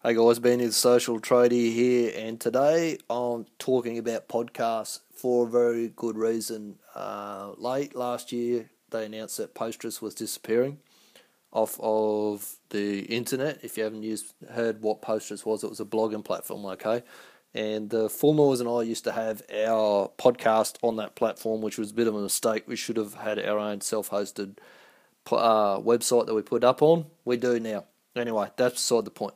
Hey guys, Beanie Social Tradie here, and today I'm talking about podcasts for a very good reason. Uh, late last year, they announced that Posterous was disappearing off of the internet. If you haven't used heard what Posterous was, it was a blogging platform, okay? And the Noise and I used to have our podcast on that platform, which was a bit of a mistake. We should have had our own self hosted uh, website that we put up on. We do now. Anyway, that's beside the point.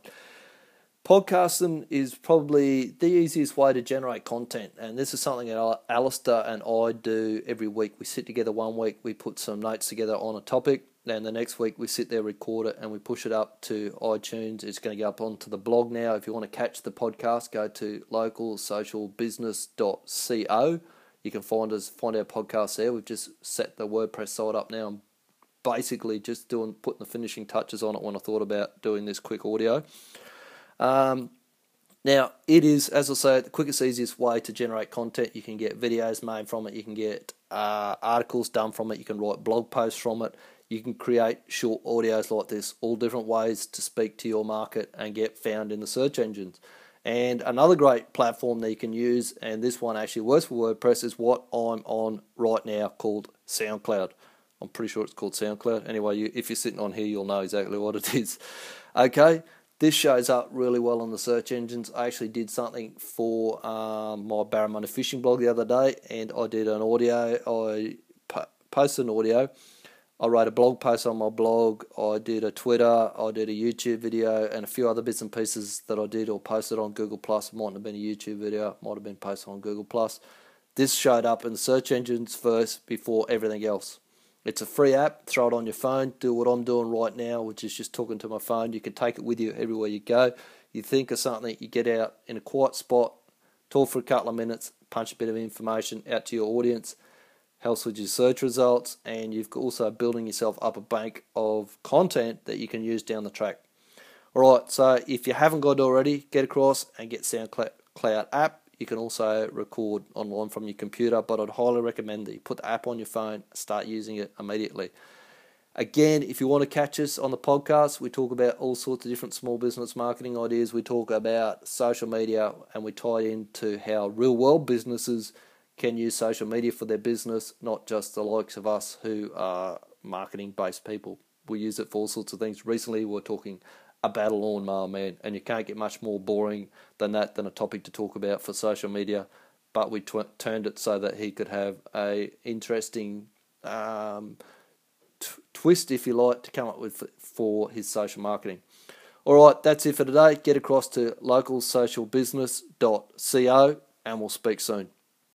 Podcasting is probably the easiest way to generate content, and this is something that Alistair and I do every week. We sit together one week, we put some notes together on a topic, and the next week we sit there, record it, and we push it up to iTunes. It's going to go up onto the blog now. If you want to catch the podcast, go to localsocialbusiness.co. You can find us, find our podcast there. We've just set the WordPress site up now. I'm basically just doing putting the finishing touches on it when I thought about doing this quick audio. Um, now, it is, as I say, the quickest, easiest way to generate content. You can get videos made from it, you can get uh, articles done from it, you can write blog posts from it, you can create short audios like this, all different ways to speak to your market and get found in the search engines. And another great platform that you can use, and this one actually works for WordPress, is what I'm on right now called SoundCloud. I'm pretty sure it's called SoundCloud. Anyway, you, if you're sitting on here, you'll know exactly what it is. Okay, this shows up really well on the search engines. I actually did something for um, my Barramundi fishing blog the other day, and I did an audio. I posted an audio. I wrote a blog post on my blog. I did a Twitter. I did a YouTube video, and a few other bits and pieces that I did or posted on Google Plus. It mightn't have been a YouTube video. Might have been posted on Google Plus. This showed up in the search engines first before everything else. It's a free app. Throw it on your phone. Do what I'm doing right now, which is just talking to my phone. You can take it with you everywhere you go. You think of something, you get out in a quiet spot, talk for a couple of minutes, punch a bit of information out to your audience. Helps with your search results, and you've also building yourself up a bank of content that you can use down the track. All right, so if you haven't got it already, get across and get SoundCloud app you can also record online from your computer, but I'd highly recommend that you put the app on your phone, start using it immediately. Again, if you want to catch us on the podcast, we talk about all sorts of different small business marketing ideas. We talk about social media and we tie into how real world businesses can use social media for their business, not just the likes of us who are marketing based people. We use it for all sorts of things. Recently, we we're talking a lawnmower man, and you can't get much more boring than that than a topic to talk about for social media. But we tw- turned it so that he could have a interesting um, t- twist, if you like, to come up with for his social marketing. All right, that's it for today. Get across to localsocialbusiness.co, and we'll speak soon.